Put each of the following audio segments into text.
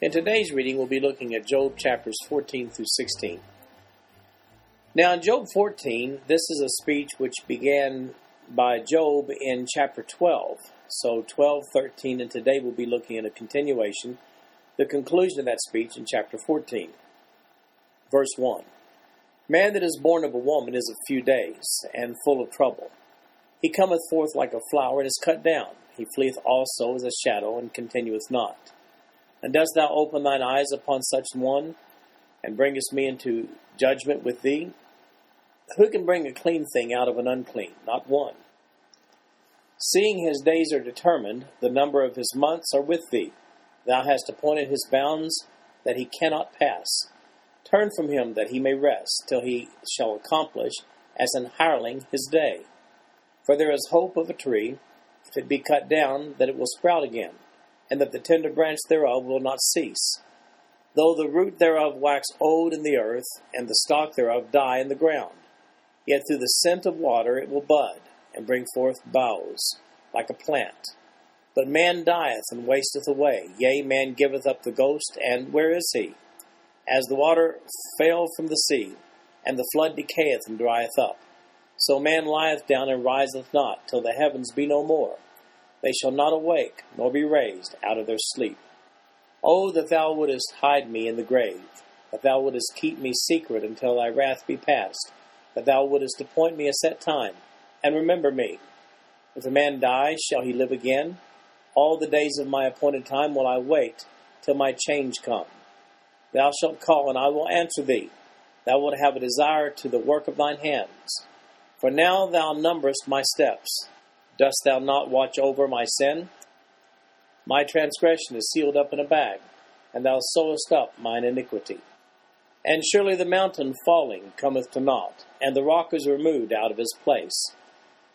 In today's reading, we'll be looking at Job chapters 14 through 16. Now, in Job 14, this is a speech which began by Job in chapter 12. So, 12, 13, and today we'll be looking at a continuation, the conclusion of that speech in chapter 14. Verse 1 Man that is born of a woman is of few days, and full of trouble. He cometh forth like a flower, and is cut down. He fleeth also as a shadow, and continueth not. And dost thou open thine eyes upon such one, and bringest me into judgment with thee? Who can bring a clean thing out of an unclean? Not one. Seeing his days are determined, the number of his months are with thee. Thou hast appointed his bounds that he cannot pass. Turn from him that he may rest, till he shall accomplish, as an hireling, his day. For there is hope of a tree, if it be cut down, that it will sprout again, and that the tender branch thereof will not cease. Though the root thereof wax old in the earth, and the stalk thereof die in the ground, yet through the scent of water it will bud, and bring forth boughs, like a plant. But man dieth and wasteth away, yea, man giveth up the ghost, and where is he? As the water fail from the sea, and the flood decayeth and drieth up, so man lieth down and riseth not, till the heavens be no more. They shall not awake, nor be raised out of their sleep. Oh, that thou wouldest hide me in the grave, that thou wouldest keep me secret until thy wrath be past, that thou wouldest appoint me a set time, and remember me. If a man die, shall he live again? All the days of my appointed time will I wait, till my change come. Thou shalt call, and I will answer thee. Thou wilt have a desire to the work of thine hands. For now thou numberest my steps. Dost thou not watch over my sin? My transgression is sealed up in a bag, and thou sewest up mine iniquity. And surely the mountain falling cometh to naught, and the rock is removed out of his place.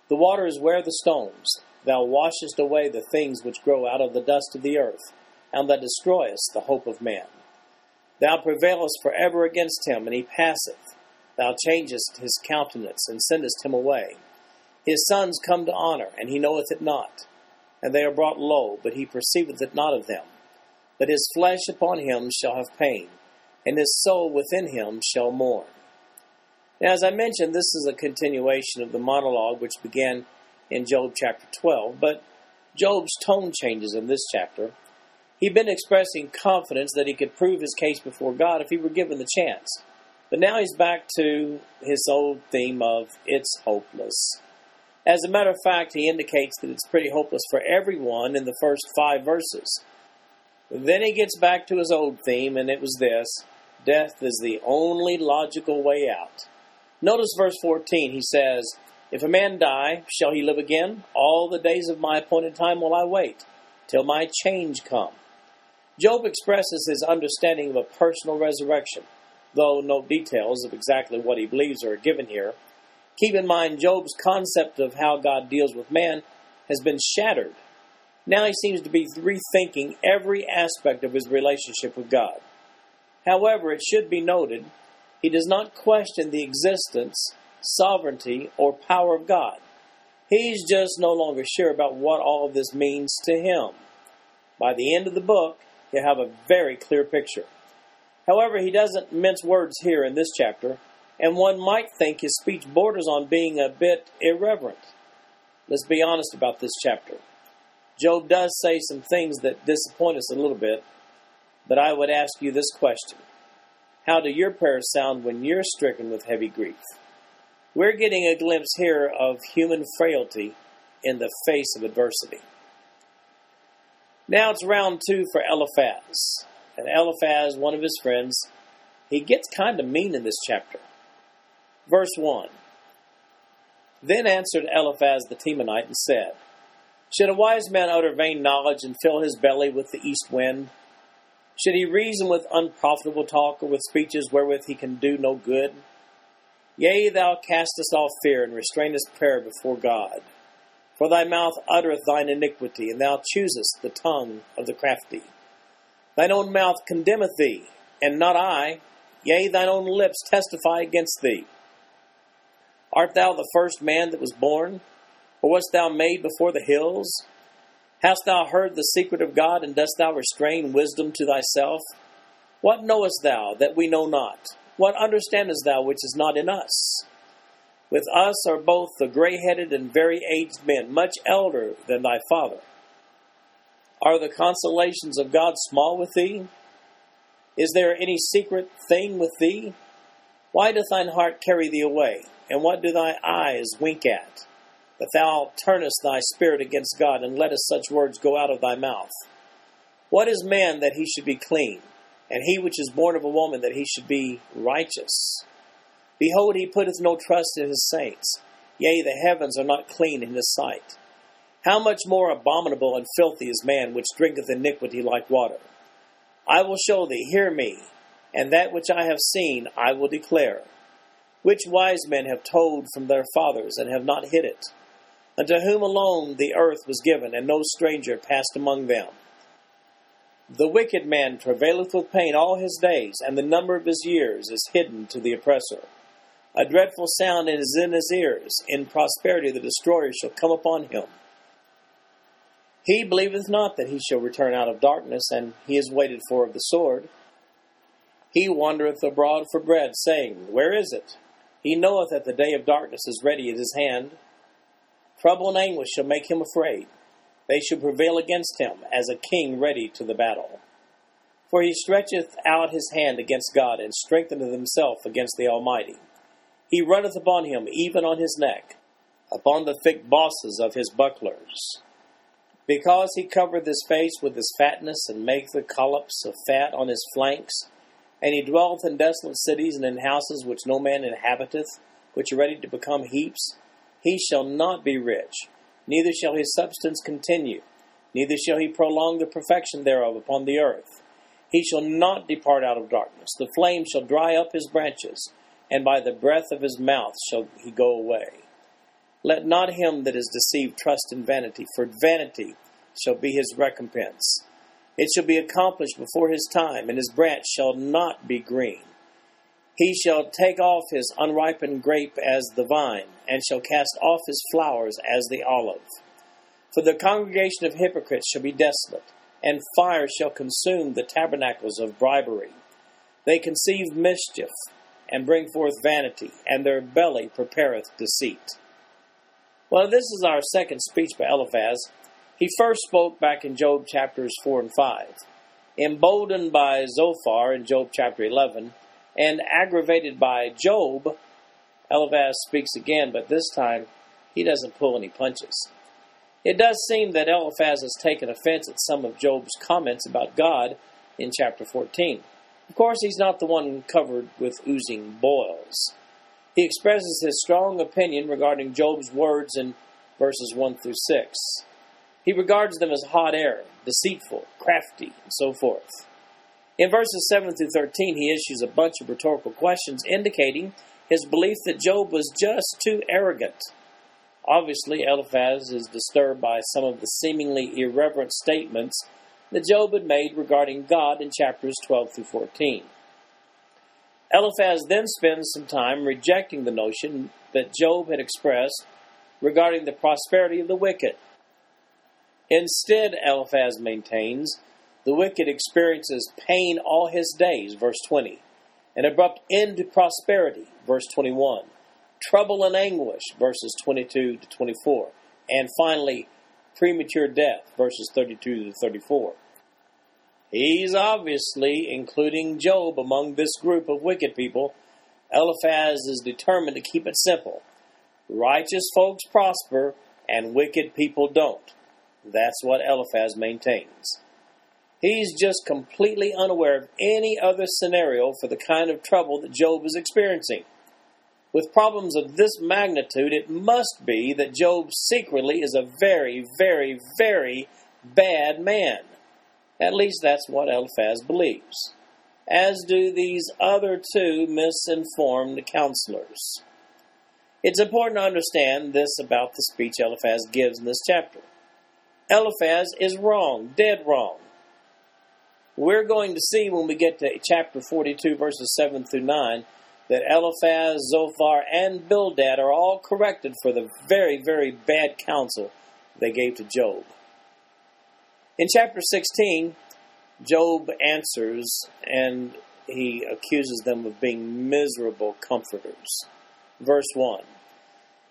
The waters wear the stones. Thou washest away the things which grow out of the dust of the earth, and thou destroyest the hope of man. Thou prevailest for ever against him, and he passeth. Thou changest his countenance, and sendest him away. His sons come to honor, and he knoweth it not. And they are brought low, but he perceiveth it not of them. But his flesh upon him shall have pain, and his soul within him shall mourn. Now, as I mentioned, this is a continuation of the monologue which began in Job chapter 12, but Job's tone changes in this chapter. He'd been expressing confidence that he could prove his case before God if he were given the chance. But now he's back to his old theme of it's hopeless. As a matter of fact, he indicates that it's pretty hopeless for everyone in the first five verses. Then he gets back to his old theme, and it was this death is the only logical way out. Notice verse 14. He says, If a man die, shall he live again? All the days of my appointed time will I wait, till my change come. Job expresses his understanding of a personal resurrection though no details of exactly what he believes are given here. Keep in mind, Job's concept of how God deals with man has been shattered. Now he seems to be rethinking every aspect of his relationship with God. However, it should be noted, he does not question the existence, sovereignty, or power of God. He's just no longer sure about what all of this means to him. By the end of the book, he'll have a very clear picture. However, he doesn't mince words here in this chapter, and one might think his speech borders on being a bit irreverent. Let's be honest about this chapter. Job does say some things that disappoint us a little bit, but I would ask you this question How do your prayers sound when you're stricken with heavy grief? We're getting a glimpse here of human frailty in the face of adversity. Now it's round two for Eliphaz. And Eliphaz, one of his friends, he gets kind of mean in this chapter. Verse 1 Then answered Eliphaz the Temanite and said, Should a wise man utter vain knowledge and fill his belly with the east wind? Should he reason with unprofitable talk or with speeches wherewith he can do no good? Yea, thou castest off fear and restrainest prayer before God. For thy mouth uttereth thine iniquity, and thou choosest the tongue of the crafty. Thine own mouth condemneth thee, and not I. Yea, thine own lips testify against thee. Art thou the first man that was born? Or wast thou made before the hills? Hast thou heard the secret of God, and dost thou restrain wisdom to thyself? What knowest thou that we know not? What understandest thou which is not in us? With us are both the gray headed and very aged men, much elder than thy father. Are the consolations of God small with thee? Is there any secret thing with thee? Why doth thine heart carry thee away? And what do thy eyes wink at? that thou turnest thy spirit against God, and lettest such words go out of thy mouth. What is man that he should be clean, and he which is born of a woman that he should be righteous? Behold, he putteth no trust in his saints. Yea, the heavens are not clean in his sight. How much more abominable and filthy is man which drinketh iniquity like water? I will show thee, hear me, and that which I have seen I will declare. Which wise men have told from their fathers, and have not hid it? unto whom alone the earth was given, and no stranger passed among them. The wicked man travaileth with pain all his days, and the number of his years is hidden to the oppressor. A dreadful sound is in his ears. In prosperity the destroyer shall come upon him. He believeth not that he shall return out of darkness, and he is waited for of the sword. He wandereth abroad for bread, saying, Where is it? He knoweth that the day of darkness is ready at his hand. Trouble and anguish shall make him afraid. They shall prevail against him as a king ready to the battle. For he stretcheth out his hand against God, and strengtheneth himself against the Almighty. He runneth upon him, even on his neck, upon the thick bosses of his bucklers. Because he covereth his face with his fatness, and maketh the collops of fat on his flanks, and he dwelleth in desolate cities, and in houses which no man inhabiteth, which are ready to become heaps, he shall not be rich, neither shall his substance continue, neither shall he prolong the perfection thereof upon the earth. He shall not depart out of darkness. The flame shall dry up his branches, and by the breath of his mouth shall he go away. Let not him that is deceived trust in vanity, for vanity shall be his recompense. It shall be accomplished before his time, and his branch shall not be green. He shall take off his unripened grape as the vine, and shall cast off his flowers as the olive. For the congregation of hypocrites shall be desolate, and fire shall consume the tabernacles of bribery. They conceive mischief, and bring forth vanity, and their belly prepareth deceit. Well, this is our second speech by Eliphaz. He first spoke back in Job chapters 4 and 5. Emboldened by Zophar in Job chapter 11, and aggravated by Job, Eliphaz speaks again, but this time he doesn't pull any punches. It does seem that Eliphaz has taken offense at some of Job's comments about God in chapter 14. Of course, he's not the one covered with oozing boils. He expresses his strong opinion regarding Job's words in verses 1 through 6. He regards them as hot air, deceitful, crafty, and so forth. In verses 7 through 13, he issues a bunch of rhetorical questions indicating his belief that Job was just too arrogant. Obviously, Eliphaz is disturbed by some of the seemingly irreverent statements that Job had made regarding God in chapters 12 through 14. Eliphaz then spends some time rejecting the notion that Job had expressed regarding the prosperity of the wicked. Instead, Eliphaz maintains the wicked experiences pain all his days, verse 20. An abrupt end to prosperity, verse 21. Trouble and anguish, verses 22 to 24. And finally, premature death, verses 32 to 34. He's obviously including Job among this group of wicked people. Eliphaz is determined to keep it simple. Righteous folks prosper, and wicked people don't. That's what Eliphaz maintains. He's just completely unaware of any other scenario for the kind of trouble that Job is experiencing. With problems of this magnitude, it must be that Job secretly is a very, very, very bad man. At least that's what Eliphaz believes, as do these other two misinformed counselors. It's important to understand this about the speech Eliphaz gives in this chapter. Eliphaz is wrong, dead wrong. We're going to see when we get to chapter 42, verses 7 through 9, that Eliphaz, Zophar, and Bildad are all corrected for the very, very bad counsel they gave to Job. In chapter 16, Job answers and he accuses them of being miserable comforters. Verse 1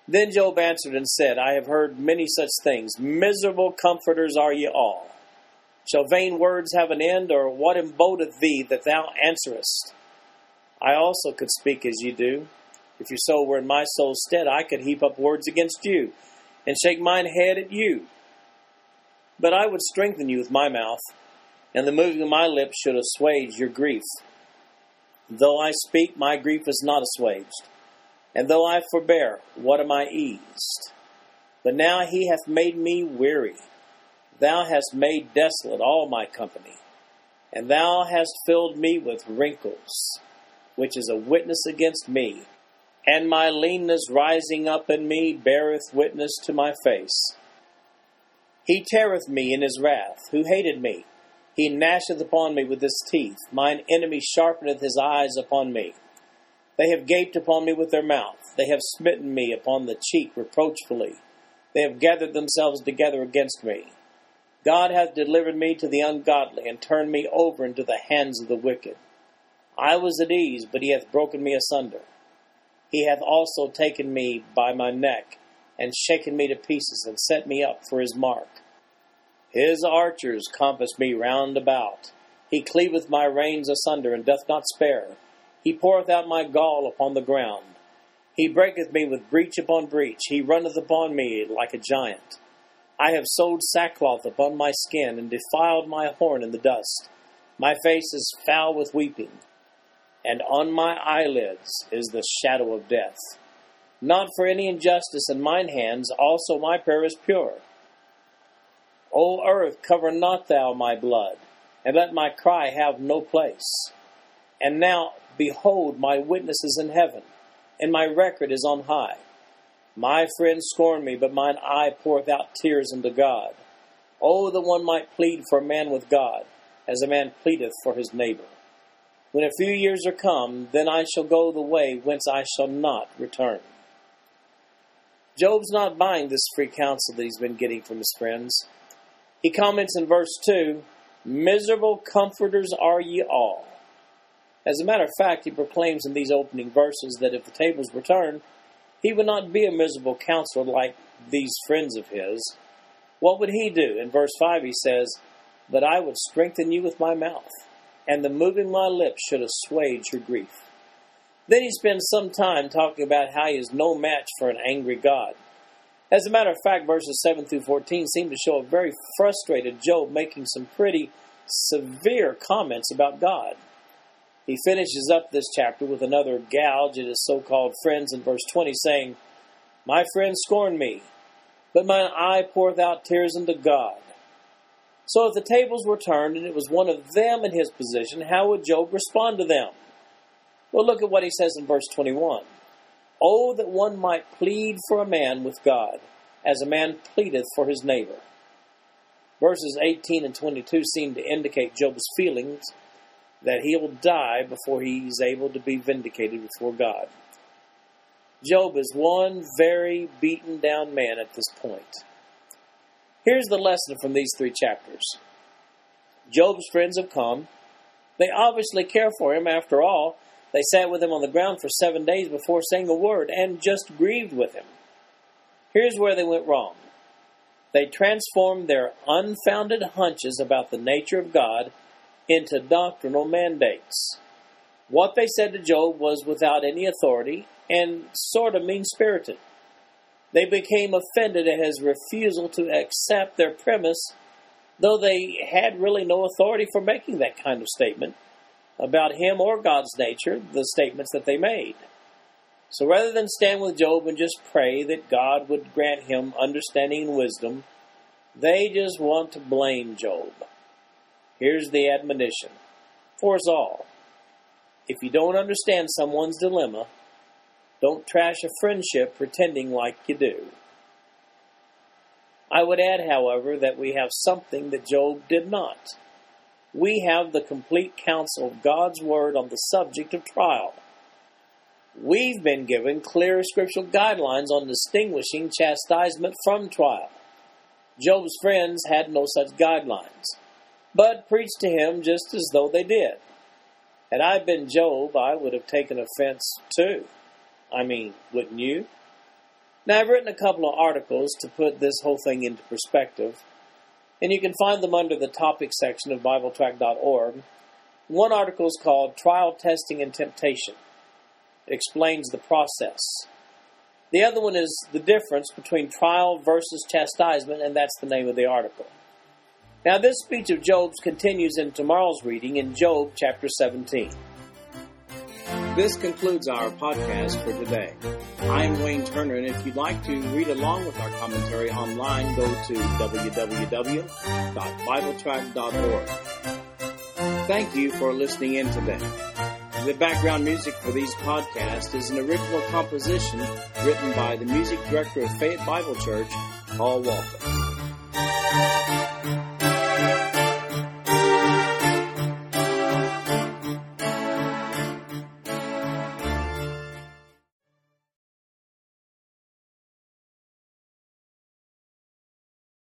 Then Job answered and said, I have heard many such things. Miserable comforters are ye all. Shall vain words have an end, or what embodeth thee that thou answerest? I also could speak as ye do. If your soul were in my soul's stead, I could heap up words against you, and shake mine head at you. But I would strengthen you with my mouth, and the moving of my lips should assuage your grief. Though I speak, my grief is not assuaged, and though I forbear, what am I eased? But now he hath made me weary. Thou hast made desolate all my company, and thou hast filled me with wrinkles which is a witness against me, and my leanness rising up in me beareth witness to my face. He teareth me in his wrath, who hated me. He gnasheth upon me with his teeth. Mine enemy sharpeneth his eyes upon me. They have gaped upon me with their mouth. They have smitten me upon the cheek reproachfully. They have gathered themselves together against me. God hath delivered me to the ungodly, and turned me over into the hands of the wicked. I was at ease, but he hath broken me asunder. He hath also taken me by my neck, and shaken me to pieces, and set me up for his mark. His archers compass me round about. He cleaveth my reins asunder, and doth not spare. He poureth out my gall upon the ground. He breaketh me with breach upon breach. He runneth upon me like a giant. I have sewed sackcloth upon my skin, and defiled my horn in the dust. My face is foul with weeping and on my eyelids is the shadow of death. Not for any injustice in mine hands, also my prayer is pure. O earth, cover not thou my blood, and let my cry have no place. And now, behold, my witness is in heaven, and my record is on high. My friends scorn me, but mine eye poureth out tears unto God. Oh, that one might plead for a man with God, as a man pleadeth for his neighbor. When a few years are come, then I shall go the way whence I shall not return. Job's not buying this free counsel that he's been getting from his friends. He comments in verse 2 Miserable comforters are ye all. As a matter of fact, he proclaims in these opening verses that if the tables were turned, he would not be a miserable counselor like these friends of his. What would he do? In verse 5, he says, But I would strengthen you with my mouth and the moving my lips should assuage your grief. Then he spends some time talking about how he is no match for an angry God. As a matter of fact, verses 7 through 14 seem to show a very frustrated Job making some pretty severe comments about God. He finishes up this chapter with another gouge at his so called friends in verse 20, saying, My friends scorn me, but mine eye poureth out tears unto God. So if the tables were turned and it was one of them in his position, how would Job respond to them? Well, look at what he says in verse 21. Oh, that one might plead for a man with God, as a man pleadeth for his neighbor. Verses 18 and 22 seem to indicate Job's feelings that he'll die before he's able to be vindicated before God. Job is one very beaten down man at this point. Here's the lesson from these three chapters Job's friends have come. They obviously care for him. After all, they sat with him on the ground for seven days before saying a word and just grieved with him. Here's where they went wrong they transformed their unfounded hunches about the nature of God into doctrinal mandates. What they said to Job was without any authority and sort of mean spirited. They became offended at his refusal to accept their premise, though they had really no authority for making that kind of statement about him or God's nature, the statements that they made. So rather than stand with Job and just pray that God would grant him understanding and wisdom, they just want to blame Job. Here's the admonition for us all. If you don't understand someone's dilemma, don't trash a friendship pretending like you do. I would add, however, that we have something that Job did not. We have the complete counsel of God's Word on the subject of trial. We've been given clear scriptural guidelines on distinguishing chastisement from trial. Job's friends had no such guidelines, but preached to him just as though they did. Had I been Job, I would have taken offense too. I mean, wouldn't you? Now, I've written a couple of articles to put this whole thing into perspective, and you can find them under the topic section of BibleTrack.org. One article is called Trial, Testing, and Temptation. It explains the process. The other one is the difference between trial versus chastisement, and that's the name of the article. Now, this speech of Job's continues in tomorrow's reading in Job chapter 17. This concludes our podcast for today. I'm Wayne Turner, and if you'd like to read along with our commentary online, go to www.bibletrack.org. Thank you for listening in today. The background music for these podcasts is an original composition written by the music director of Fayette Bible Church, Paul Walker.